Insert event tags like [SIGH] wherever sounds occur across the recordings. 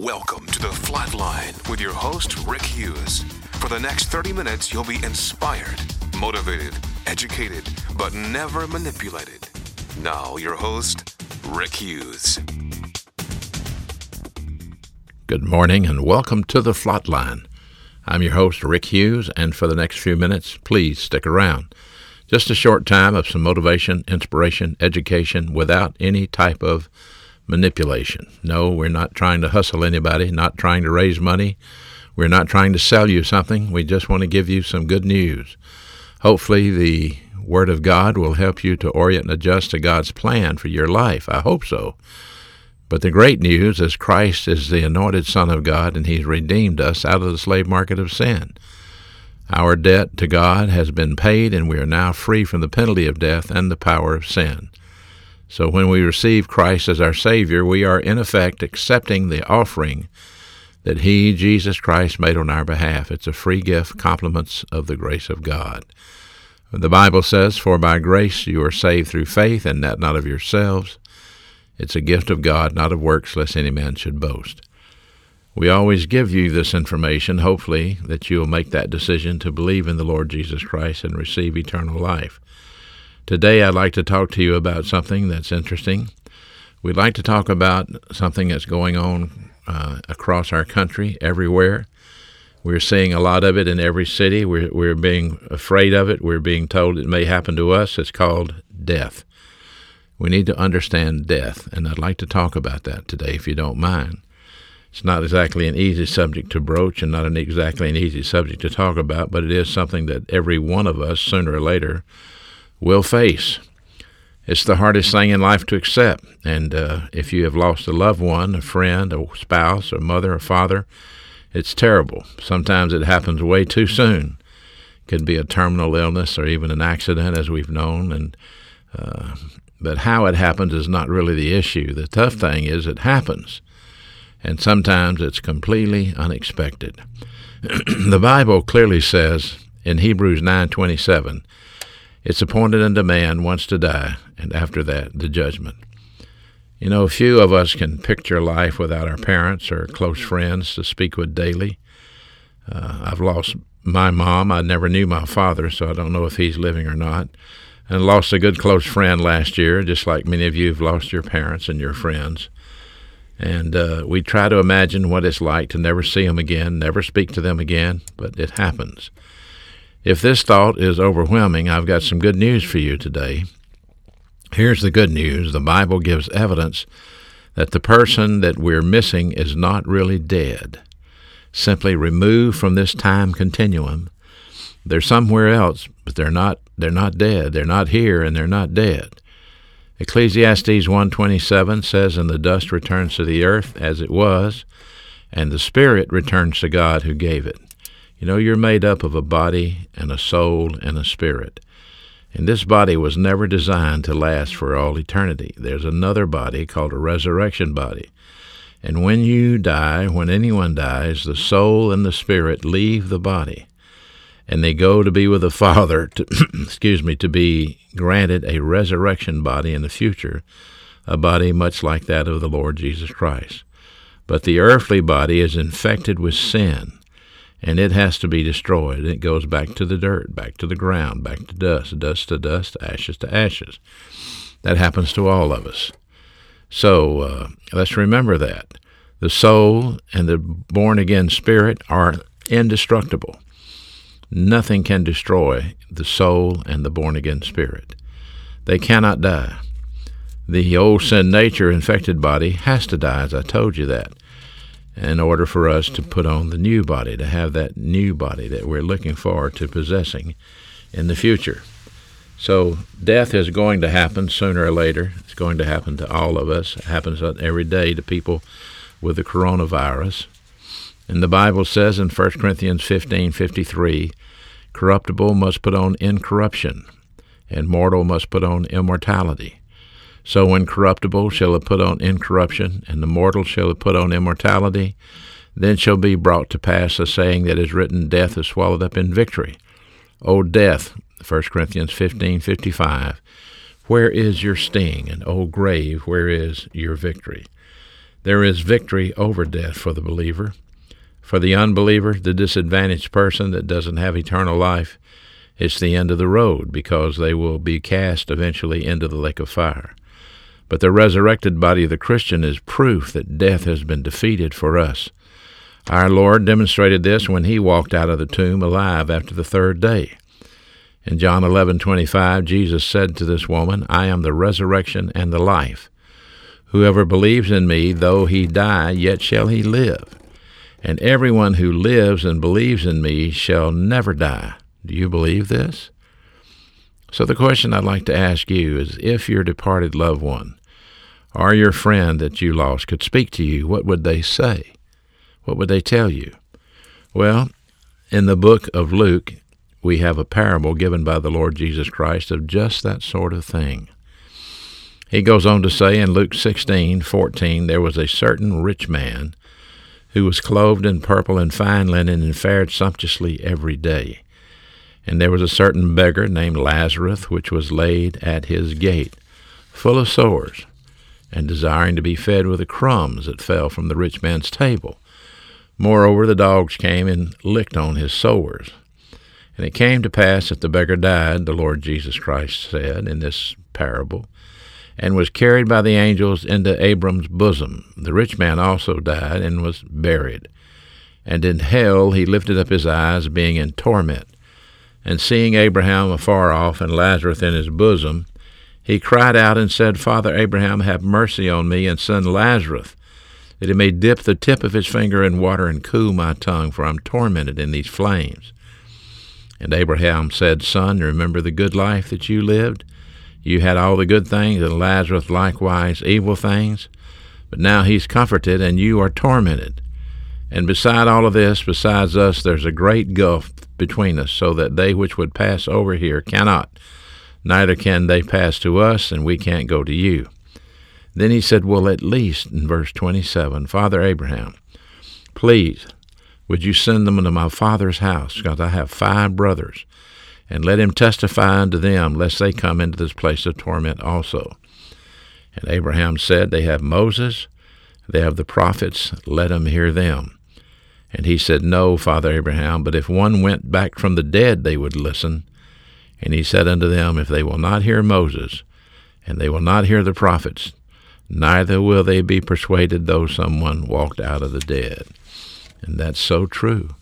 Welcome to the Flatline with your host, Rick Hughes. For the next 30 minutes, you'll be inspired, motivated, educated, but never manipulated. Now, your host, Rick Hughes. Good morning and welcome to the Flatline. I'm your host, Rick Hughes, and for the next few minutes, please stick around. Just a short time of some motivation, inspiration, education without any type of manipulation. No, we're not trying to hustle anybody, not trying to raise money. We're not trying to sell you something. We just want to give you some good news. Hopefully, the Word of God will help you to orient and adjust to God's plan for your life. I hope so. But the great news is Christ is the anointed Son of God, and He's redeemed us out of the slave market of sin. Our debt to God has been paid, and we are now free from the penalty of death and the power of sin. So when we receive Christ as our Savior, we are in effect accepting the offering that He, Jesus Christ, made on our behalf. It's a free gift, compliments of the grace of God. The Bible says, For by grace you are saved through faith, and that not of yourselves. It's a gift of God, not of works, lest any man should boast. We always give you this information, hopefully, that you will make that decision to believe in the Lord Jesus Christ and receive eternal life. Today, I'd like to talk to you about something that's interesting. We'd like to talk about something that's going on uh, across our country, everywhere. We're seeing a lot of it in every city. We're, we're being afraid of it. We're being told it may happen to us. It's called death. We need to understand death, and I'd like to talk about that today, if you don't mind. It's not exactly an easy subject to broach and not an exactly an easy subject to talk about, but it is something that every one of us, sooner or later, will face. It's the hardest thing in life to accept. And uh, if you have lost a loved one, a friend, a spouse, a mother, a father, it's terrible. Sometimes it happens way too soon. It could be a terminal illness or even an accident, as we've known. And uh, but how it happens is not really the issue. The tough thing is it happens, and sometimes it's completely unexpected. [CLEARS THROAT] the Bible clearly says in Hebrews nine twenty seven it's appointed unto man once to die, and after that, the judgment. You know, few of us can picture life without our parents or close friends to speak with daily. Uh, I've lost my mom. I never knew my father, so I don't know if he's living or not. And lost a good close friend last year, just like many of you have lost your parents and your friends. And uh, we try to imagine what it's like to never see them again, never speak to them again, but it happens. If this thought is overwhelming, I've got some good news for you today. Here's the good news the Bible gives evidence that the person that we're missing is not really dead, simply removed from this time continuum. They're somewhere else, but they're not they're not dead. They're not here and they're not dead. Ecclesiastes 1:27 says and the dust returns to the earth as it was, and the spirit returns to God who gave it. You know, you're made up of a body and a soul and a spirit. And this body was never designed to last for all eternity. There's another body called a resurrection body. And when you die, when anyone dies, the soul and the spirit leave the body and they go to be with the Father, to, [CLEARS THROAT] excuse me, to be granted a resurrection body in the future, a body much like that of the Lord Jesus Christ. But the earthly body is infected with sin and it has to be destroyed. It goes back to the dirt, back to the ground, back to dust, dust to dust, ashes to ashes. That happens to all of us. So uh, let's remember that. The soul and the born again spirit are indestructible. Nothing can destroy the soul and the born again spirit. They cannot die. The old sin nature infected body has to die, as I told you that in order for us to put on the new body, to have that new body that we're looking forward to possessing in the future. So death is going to happen sooner or later. It's going to happen to all of us. It happens every day to people with the coronavirus. And the Bible says in 1 Corinthians 15:53, corruptible must put on incorruption, and mortal must put on immortality. So incorruptible shall have put on incorruption, and the mortal shall have put on immortality. Then shall be brought to pass the saying that is written, Death is swallowed up in victory. O death, 1 Corinthians 15:55, where is your sting? And O grave, where is your victory? There is victory over death for the believer. For the unbeliever, the disadvantaged person that doesn't have eternal life, it's the end of the road because they will be cast eventually into the lake of fire. But the resurrected body of the Christian is proof that death has been defeated for us. Our Lord demonstrated this when he walked out of the tomb alive after the third day. In John 11:25, Jesus said to this woman, "I am the resurrection and the life. Whoever believes in me, though he die, yet shall he live. And everyone who lives and believes in me shall never die." Do you believe this? So the question I'd like to ask you is if your departed loved one or your friend that you lost could speak to you, what would they say? What would they tell you? Well, in the book of Luke, we have a parable given by the Lord Jesus Christ of just that sort of thing. He goes on to say in Luke 16:14, there was a certain rich man who was clothed in purple and fine linen and fared sumptuously every day. And there was a certain beggar named Lazarus, which was laid at his gate, full of sores, and desiring to be fed with the crumbs that fell from the rich man's table. Moreover, the dogs came and licked on his sores. And it came to pass that the beggar died, the Lord Jesus Christ said in this parable, and was carried by the angels into Abram's bosom. The rich man also died and was buried. And in hell he lifted up his eyes, being in torment and seeing Abraham afar off and Lazarus in his bosom, he cried out and said, Father Abraham, have mercy on me, and send Lazarus, that he may dip the tip of his finger in water and cool my tongue, for I'm tormented in these flames. And Abraham said, Son, remember the good life that you lived? You had all the good things, and Lazarus likewise evil things. But now he's comforted, and you are tormented. And beside all of this, besides us, there's a great gulf between us, so that they which would pass over here cannot, neither can they pass to us, and we can't go to you. Then he said, Well, at least, in verse 27, Father Abraham, please, would you send them into my father's house, because I have five brothers, and let him testify unto them, lest they come into this place of torment also. And Abraham said, They have Moses, they have the prophets, let them hear them. And he said, No, Father Abraham, but if one went back from the dead, they would listen. And he said unto them, If they will not hear Moses, and they will not hear the prophets, neither will they be persuaded though someone walked out of the dead. And that's so true.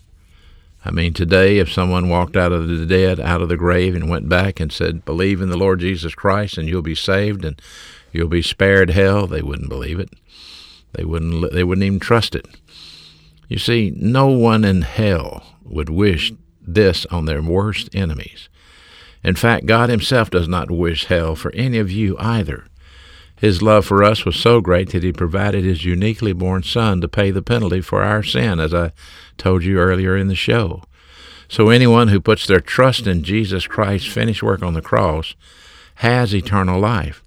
I mean, today, if someone walked out of the dead, out of the grave, and went back and said, Believe in the Lord Jesus Christ, and you'll be saved, and you'll be spared hell, they wouldn't believe it. They wouldn't, they wouldn't even trust it. You see, no one in hell would wish this on their worst enemies. In fact, God Himself does not wish hell for any of you either. His love for us was so great that He provided His uniquely born Son to pay the penalty for our sin, as I told you earlier in the show. So anyone who puts their trust in Jesus Christ's finished work on the cross has eternal life.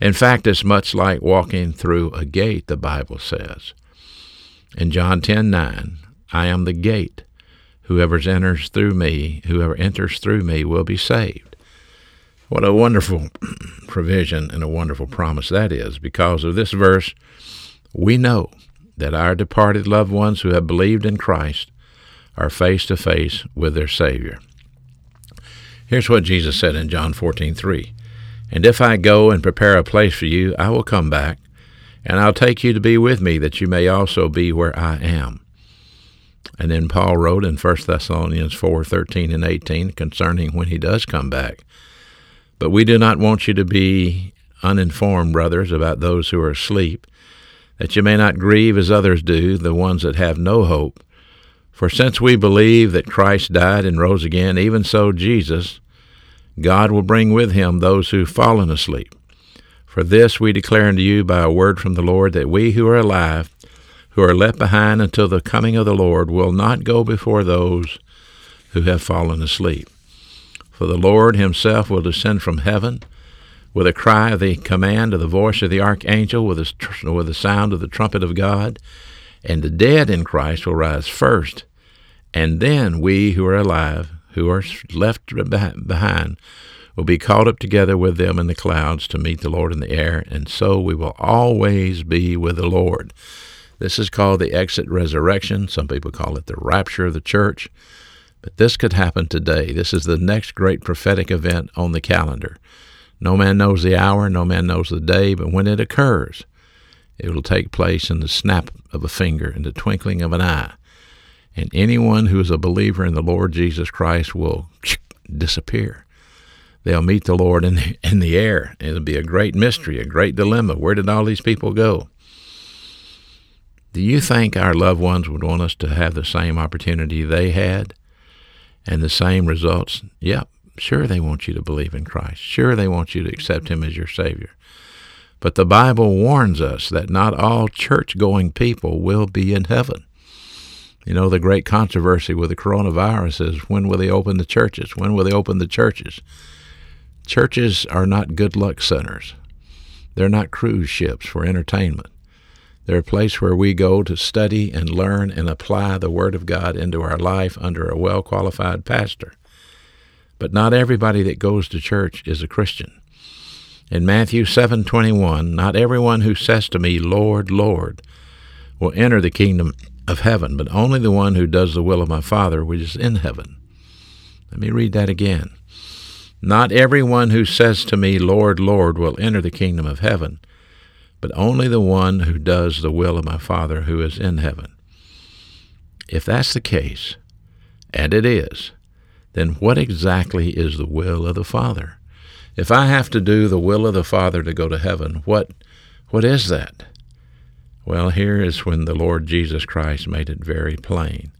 In fact, it's much like walking through a gate, the Bible says. In John 10 9, I am the gate. Whoever enters through me, whoever enters through me will be saved. What a wonderful [CLEARS THROAT] provision and a wonderful promise that is. Because of this verse, we know that our departed loved ones who have believed in Christ are face to face with their Savior. Here's what Jesus said in John 14:3. And if I go and prepare a place for you, I will come back and I'll take you to be with me, that you may also be where I am. And then Paul wrote in 1 Thessalonians 4 13 and 18 concerning when he does come back. But we do not want you to be uninformed, brothers, about those who are asleep, that you may not grieve as others do, the ones that have no hope. For since we believe that Christ died and rose again, even so Jesus, God will bring with him those who've fallen asleep. For this we declare unto you by a word from the Lord, that we who are alive, who are left behind until the coming of the Lord, will not go before those who have fallen asleep. For the Lord himself will descend from heaven with a cry of the command of the voice of the archangel, with the, with the sound of the trumpet of God, and the dead in Christ will rise first, and then we who are alive, who are left behind, will be caught up together with them in the clouds to meet the Lord in the air, and so we will always be with the Lord. This is called the exit resurrection. Some people call it the rapture of the church. But this could happen today. This is the next great prophetic event on the calendar. No man knows the hour, no man knows the day, but when it occurs, it will take place in the snap of a finger, in the twinkling of an eye. And anyone who is a believer in the Lord Jesus Christ will [SNIFFS] disappear. They'll meet the Lord in the, in the air. It'll be a great mystery, a great dilemma. Where did all these people go? Do you think our loved ones would want us to have the same opportunity they had and the same results? Yep, sure they want you to believe in Christ. Sure they want you to accept Him as your Savior. But the Bible warns us that not all church going people will be in heaven. You know, the great controversy with the coronavirus is when will they open the churches? When will they open the churches? Churches are not good luck centers. They're not cruise ships for entertainment. They're a place where we go to study and learn and apply the Word of God into our life under a well qualified pastor. But not everybody that goes to church is a Christian. In Matthew 7:21, not everyone who says to me, "Lord, Lord," will enter the kingdom of heaven, but only the one who does the will of my Father which is in heaven. Let me read that again. Not everyone who says to me, Lord, Lord, will enter the kingdom of heaven, but only the one who does the will of my Father who is in heaven. If that's the case, and it is, then what exactly is the will of the Father? If I have to do the will of the Father to go to heaven, what what is that? Well, here is when the Lord Jesus Christ made it very plain.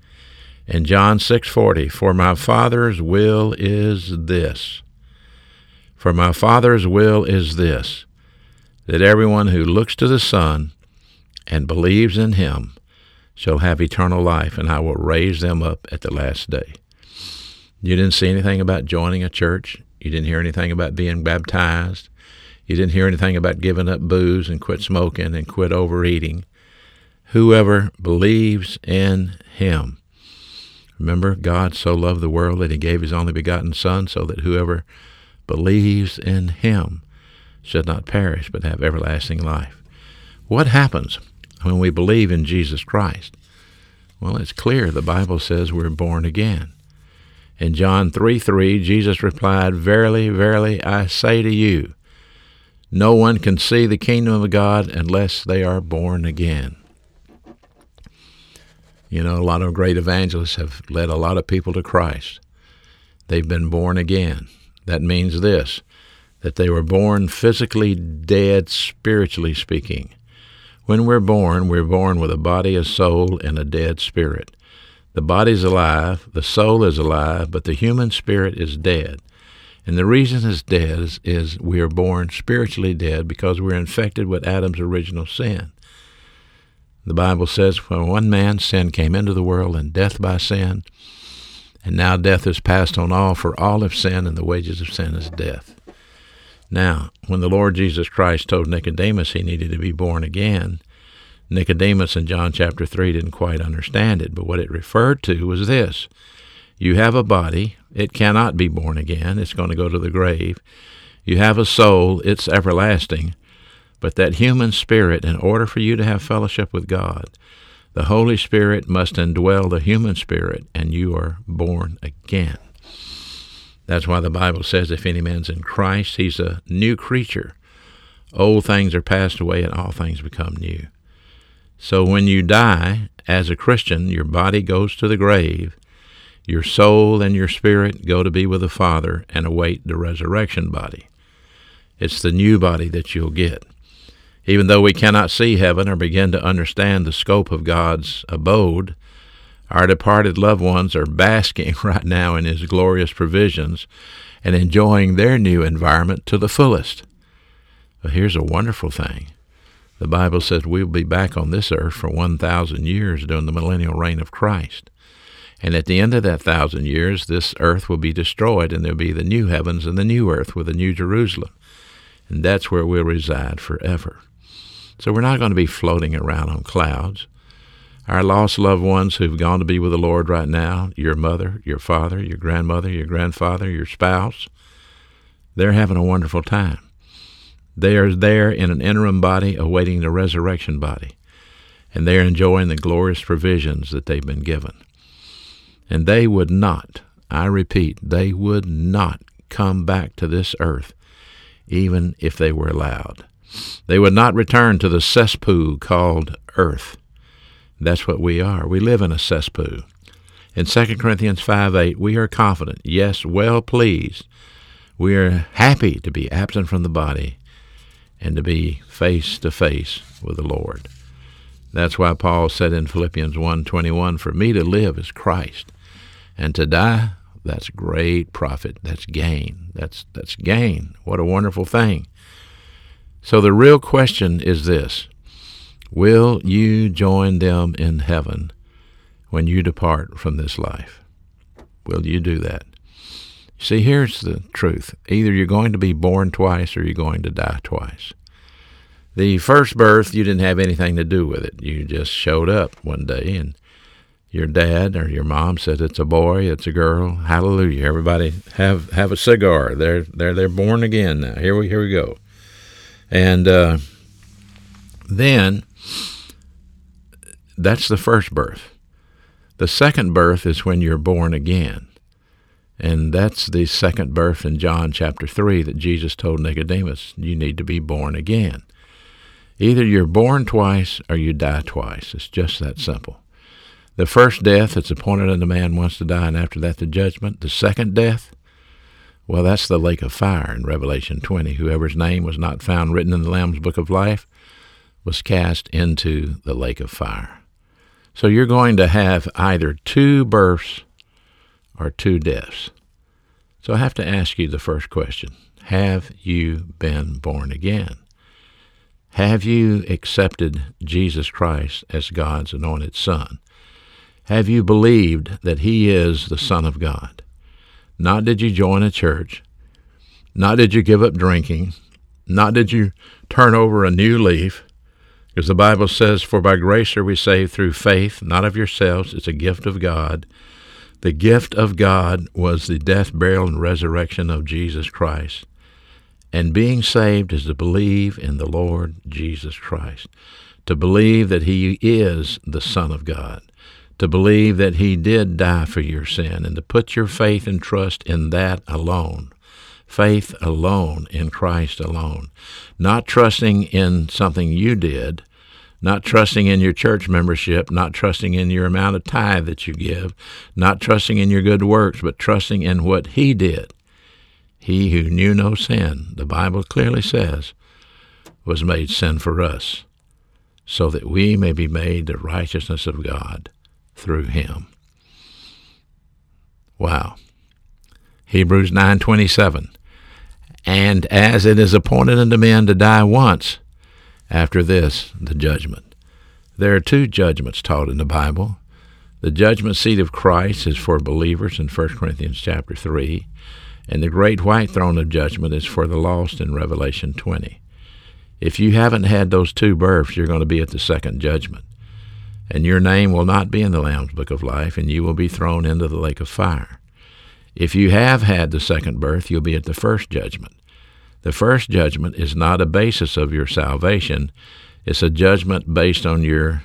In John 6:40, "For my Father's will is this. For my Father's will is this, that everyone who looks to the Son and believes in him shall have eternal life, and I will raise them up at the last day. You didn't see anything about joining a church. You didn't hear anything about being baptized. You didn't hear anything about giving up booze and quit smoking and quit overeating. Whoever believes in him. Remember, God so loved the world that he gave his only begotten Son, so that whoever believes in him should not perish but have everlasting life. What happens when we believe in Jesus Christ? Well, it's clear the Bible says we're born again. In John 3 3, Jesus replied, Verily, verily, I say to you, no one can see the kingdom of God unless they are born again. You know, a lot of great evangelists have led a lot of people to Christ. They've been born again. That means this that they were born physically dead, spiritually speaking. When we're born, we're born with a body, a soul, and a dead spirit. The body's alive, the soul is alive, but the human spirit is dead. And the reason it's dead is, is we are born spiritually dead because we're infected with Adam's original sin. The Bible says, when one man sin came into the world, and death by sin, and now death is passed on all, for all have sinned, and the wages of sin is death. Now, when the Lord Jesus Christ told Nicodemus he needed to be born again, Nicodemus in John chapter 3 didn't quite understand it, but what it referred to was this You have a body, it cannot be born again, it's going to go to the grave. You have a soul, it's everlasting. But that human spirit, in order for you to have fellowship with God, the Holy Spirit must indwell the human spirit, and you are born again. That's why the Bible says if any man's in Christ, he's a new creature. Old things are passed away and all things become new. So when you die as a Christian, your body goes to the grave, your soul and your spirit go to be with the Father and await the resurrection body. It's the new body that you'll get. Even though we cannot see heaven or begin to understand the scope of God's abode, our departed loved ones are basking [LAUGHS] right now in His glorious provisions and enjoying their new environment to the fullest. But here's a wonderful thing. The Bible says we'll be back on this earth for 1,000 years during the millennial reign of Christ. And at the end of that thousand years, this earth will be destroyed, and there'll be the new heavens and the new earth with the new Jerusalem. And that's where we'll reside forever. So we're not going to be floating around on clouds. Our lost loved ones who've gone to be with the Lord right now, your mother, your father, your grandmother, your grandfather, your spouse, they're having a wonderful time. They are there in an interim body awaiting the resurrection body, and they are enjoying the glorious provisions that they've been given. And they would not, I repeat, they would not come back to this earth even if they were allowed. They would not return to the cesspool called earth. That's what we are. We live in a cesspool. In 2 Corinthians 5 8, we are confident, yes, well pleased. We are happy to be absent from the body and to be face to face with the Lord. That's why Paul said in Philippians 1:21, "For me to live is Christ, and to die that's great profit. That's gain. That's that's gain. What a wonderful thing." So the real question is this: Will you join them in heaven when you depart from this life? Will you do that? See, here's the truth. Either you're going to be born twice or you're going to die twice. The first birth, you didn't have anything to do with it. You just showed up one day and your dad or your mom said it's a boy, it's a girl. Hallelujah. Everybody have have a cigar. They're they're they're born again now. Here we here we go. And uh, then that's the first birth. The second birth is when you're born again. And that's the second birth in John chapter 3 that Jesus told Nicodemus, you need to be born again. Either you're born twice or you die twice. It's just that simple. The first death it's appointed unto man wants to die, and after that the judgment. The second death, well, that's the lake of fire in Revelation 20. Whoever's name was not found written in the Lamb's book of life was cast into the lake of fire. So you're going to have either two births or two deaths. So I have to ask you the first question Have you been born again? Have you accepted Jesus Christ as God's anointed Son? Have you believed that He is the Son of God? Not did you join a church, not did you give up drinking, not did you turn over a new leaf, because the Bible says, For by grace are we saved through faith, not of yourselves, it's a gift of God the gift of God was the death, burial, and resurrection of Jesus Christ. And being saved is to believe in the Lord Jesus Christ, to believe that He is the Son of God, to believe that He did die for your sin, and to put your faith and trust in that alone. Faith alone in Christ alone. Not trusting in something you did, not trusting in your church membership, not trusting in your amount of tithe that you give, not trusting in your good works, but trusting in what He did. He who knew no sin, the Bible clearly says, was made sin for us, so that we may be made the righteousness of God through Him. Wow. Hebrews 9:27 And as it is appointed unto men to die once after this, the judgment. There are two judgments taught in the Bible. The judgment seat of Christ is for believers in 1 Corinthians chapter 3, and the great white throne of judgment is for the lost in Revelation 20. If you haven't had those two births, you're going to be at the second judgment. And your name will not be in the Lamb's book of life, and you will be thrown into the lake of fire. If you have had the second birth, you'll be at the first judgment. The first judgment is not a basis of your salvation, it's a judgment based on your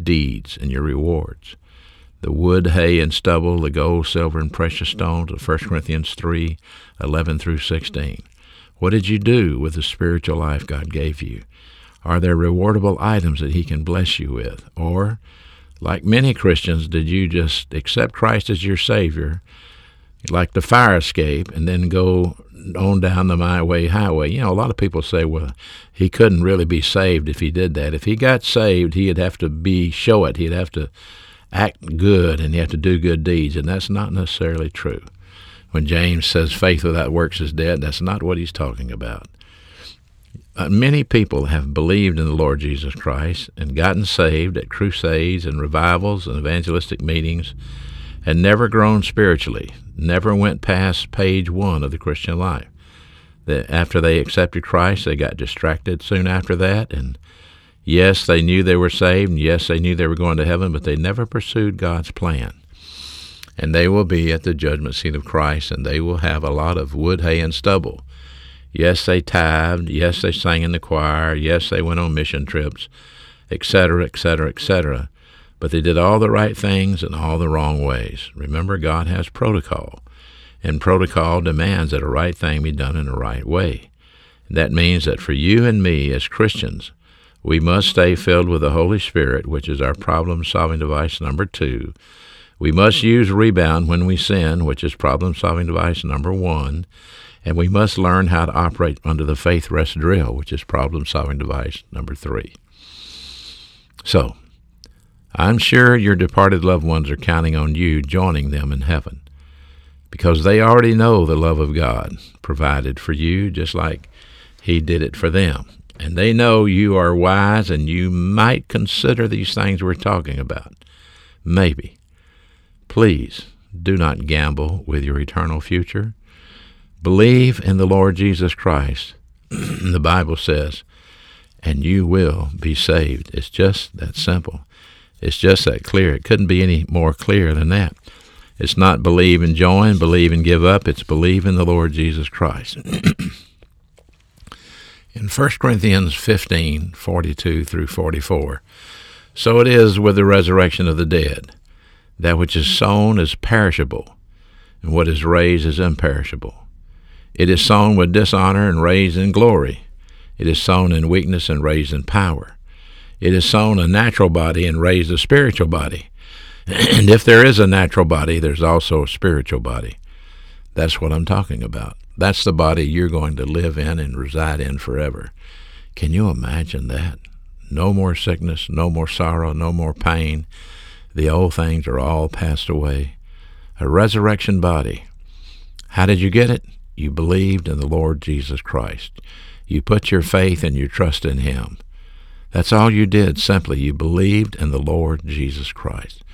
deeds and your rewards. The wood, hay, and stubble, the gold, silver, and precious stones of 1 Corinthians 3 11 through 16. What did you do with the spiritual life God gave you? Are there rewardable items that He can bless you with? Or, like many Christians, did you just accept Christ as your Savior, like the fire escape, and then go on down the my way highway. You know, a lot of people say, well, he couldn't really be saved if he did that. If he got saved, he'd have to be show it. He'd have to act good and he'd have to do good deeds, and that's not necessarily true. When James says faith without works is dead, that's not what he's talking about. Uh, many people have believed in the Lord Jesus Christ and gotten saved at crusades and revivals and evangelistic meetings and never grown spiritually, never went past page one of the Christian life. That after they accepted Christ, they got distracted soon after that, and yes, they knew they were saved, and yes, they knew they were going to heaven, but they never pursued God's plan. And they will be at the judgment seat of Christ, and they will have a lot of wood, hay, and stubble Yes, they tithed. Yes, they sang in the choir. Yes, they went on mission trips, etc., etc., etc. But they did all the right things in all the wrong ways. Remember, God has protocol, and protocol demands that a right thing be done in a right way. That means that for you and me as Christians, we must stay filled with the Holy Spirit, which is our problem solving device number two. We must use rebound when we sin, which is problem solving device number one and we must learn how to operate under the faith rest drill, which is problem solving device number three. So, I'm sure your departed loved ones are counting on you joining them in heaven because they already know the love of God provided for you just like He did it for them. And they know you are wise and you might consider these things we're talking about. Maybe. Please do not gamble with your eternal future. Believe in the Lord Jesus Christ, [CLEARS THROAT] the Bible says, and you will be saved. It's just that simple. It's just that clear. It couldn't be any more clear than that. It's not believe and join, believe and give up. It's believe in the Lord Jesus Christ. [CLEARS THROAT] in 1 Corinthians 15, 42 through 44, so it is with the resurrection of the dead. That which is sown is perishable, and what is raised is imperishable. It is sown with dishonor and raised in glory. It is sown in weakness and raised in power. It is sown a natural body and raised a spiritual body. [CLEARS THROAT] And if there is a natural body, there's also a spiritual body. That's what I'm talking about. That's the body you're going to live in and reside in forever. Can you imagine that? No more sickness, no more sorrow, no more pain. The old things are all passed away. A resurrection body. How did you get it? You believed in the Lord Jesus Christ. You put your faith and your trust in Him. That's all you did, simply. You believed in the Lord Jesus Christ.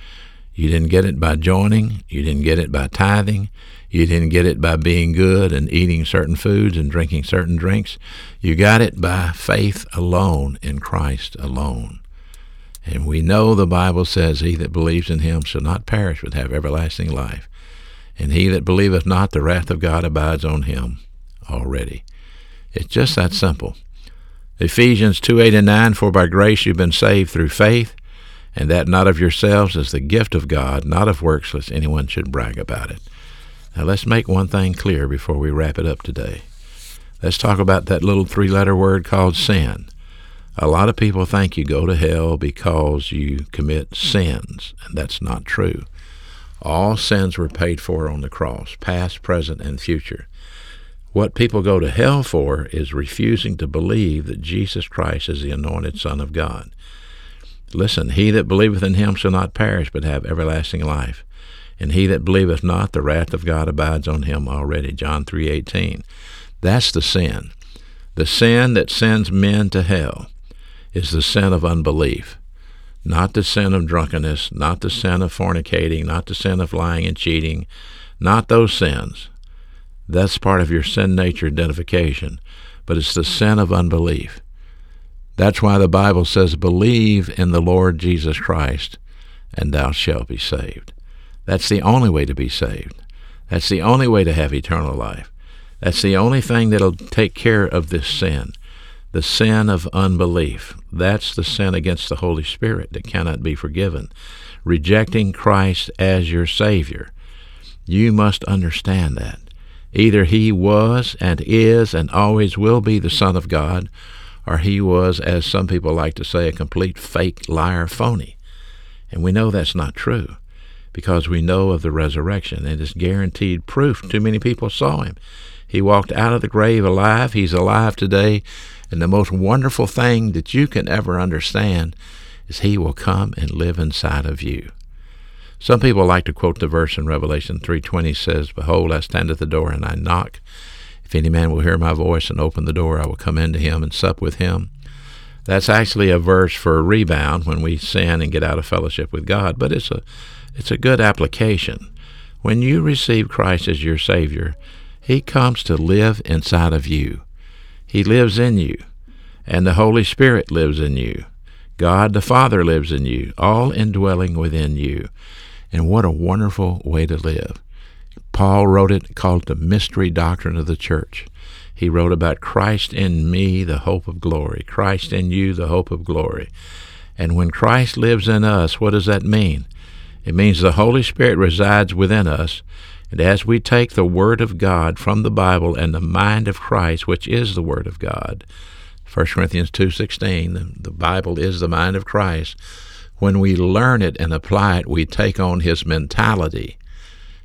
You didn't get it by joining. You didn't get it by tithing. You didn't get it by being good and eating certain foods and drinking certain drinks. You got it by faith alone in Christ alone. And we know the Bible says, He that believes in him shall not perish but have everlasting life and he that believeth not, the wrath of God abides on him already. It's just that simple. Ephesians 2 8 and 9 For by grace you've been saved through faith, and that not of yourselves is the gift of God, not of works, lest anyone should brag about it. Now let's make one thing clear before we wrap it up today. Let's talk about that little three letter word called sin. A lot of people think you go to hell because you commit sins, and that's not true. All sins were paid for on the cross, past, present, and future. What people go to hell for is refusing to believe that Jesus Christ is the anointed Son of God. Listen, he that believeth in him shall not perish, but have everlasting life. And he that believeth not, the wrath of God abides on him already. John 3.18. That's the sin. The sin that sends men to hell is the sin of unbelief not the sin of drunkenness, not the sin of fornicating, not the sin of lying and cheating, not those sins. That's part of your sin nature identification, but it's the sin of unbelief. That's why the Bible says, Believe in the Lord Jesus Christ, and thou shalt be saved. That's the only way to be saved. That's the only way to have eternal life. That's the only thing that'll take care of this sin the sin of unbelief. That's the sin against the Holy Spirit that cannot be forgiven. Rejecting Christ as your Savior. You must understand that. Either he was and is and always will be the Son of God, or he was, as some people like to say, a complete fake liar phony. And we know that's not true because we know of the resurrection. It is guaranteed proof. Too many people saw him. He walked out of the grave alive. He's alive today. And the most wonderful thing that you can ever understand is He will come and live inside of you. Some people like to quote the verse in Revelation 3:20 says, "Behold, I stand at the door and I knock. If any man will hear my voice and open the door, I will come into him and sup with him." That's actually a verse for a rebound when we sin and get out of fellowship with God, but it's a it's a good application. When you receive Christ as your Savior, He comes to live inside of you. He lives in you, and the Holy Spirit lives in you. God the Father lives in you, all indwelling within you. And what a wonderful way to live. Paul wrote it called the mystery doctrine of the church. he wrote about Christ in me, the hope of glory. Christ in you, the hope of glory. And when Christ lives in us, what does that mean? It means the Holy Spirit resides within us, and as we take the Word of God from the Bible and the mind of Christ, which is the Word of God, 1 Corinthians 2.16, the, Bible is the mind of Christ. When we learn it and apply it, we take on His mentality.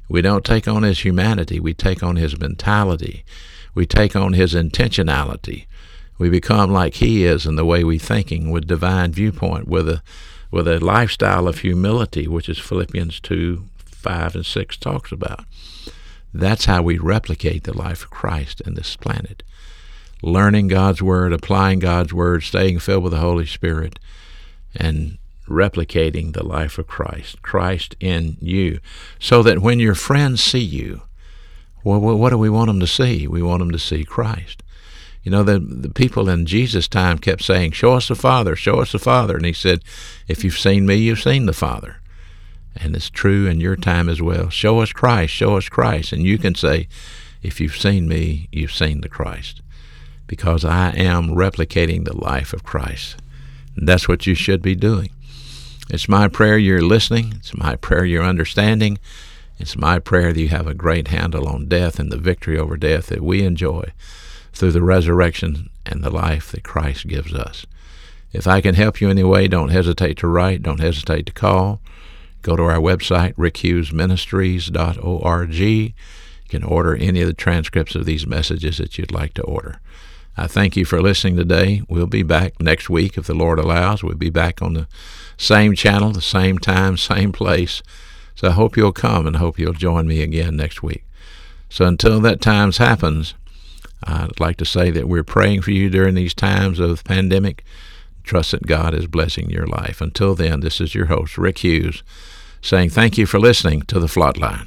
We don't take on His humanity, we take on His mentality. We take on His intentionality. We become like He is in the way we thinking with divine viewpoint, with a with a lifestyle of humility, which is Philippians 2 5 and 6 talks about. That's how we replicate the life of Christ in this planet. Learning God's Word, applying God's Word, staying filled with the Holy Spirit, and replicating the life of Christ, Christ in you, so that when your friends see you, well, what do we want them to see? We want them to see Christ. You know, the, the people in Jesus' time kept saying, Show us the Father, show us the Father. And he said, If you've seen me, you've seen the Father. And it's true in your time as well. Show us Christ, show us Christ. And you can say, If you've seen me, you've seen the Christ. Because I am replicating the life of Christ. And that's what you should be doing. It's my prayer you're listening. It's my prayer you're understanding. It's my prayer that you have a great handle on death and the victory over death that we enjoy through the resurrection and the life that Christ gives us. If I can help you in any way, don't hesitate to write, don't hesitate to call. Go to our website, rickhughesministries.org. You can order any of the transcripts of these messages that you'd like to order. I thank you for listening today. We'll be back next week if the Lord allows. We'll be back on the same channel, the same time, [LAUGHS] same place. So I hope you'll come and hope you'll join me again next week. So until that times happens, I'd like to say that we're praying for you during these times of pandemic. Trust that God is blessing your life. Until then, this is your host, Rick Hughes, saying thank you for listening to The Flatline.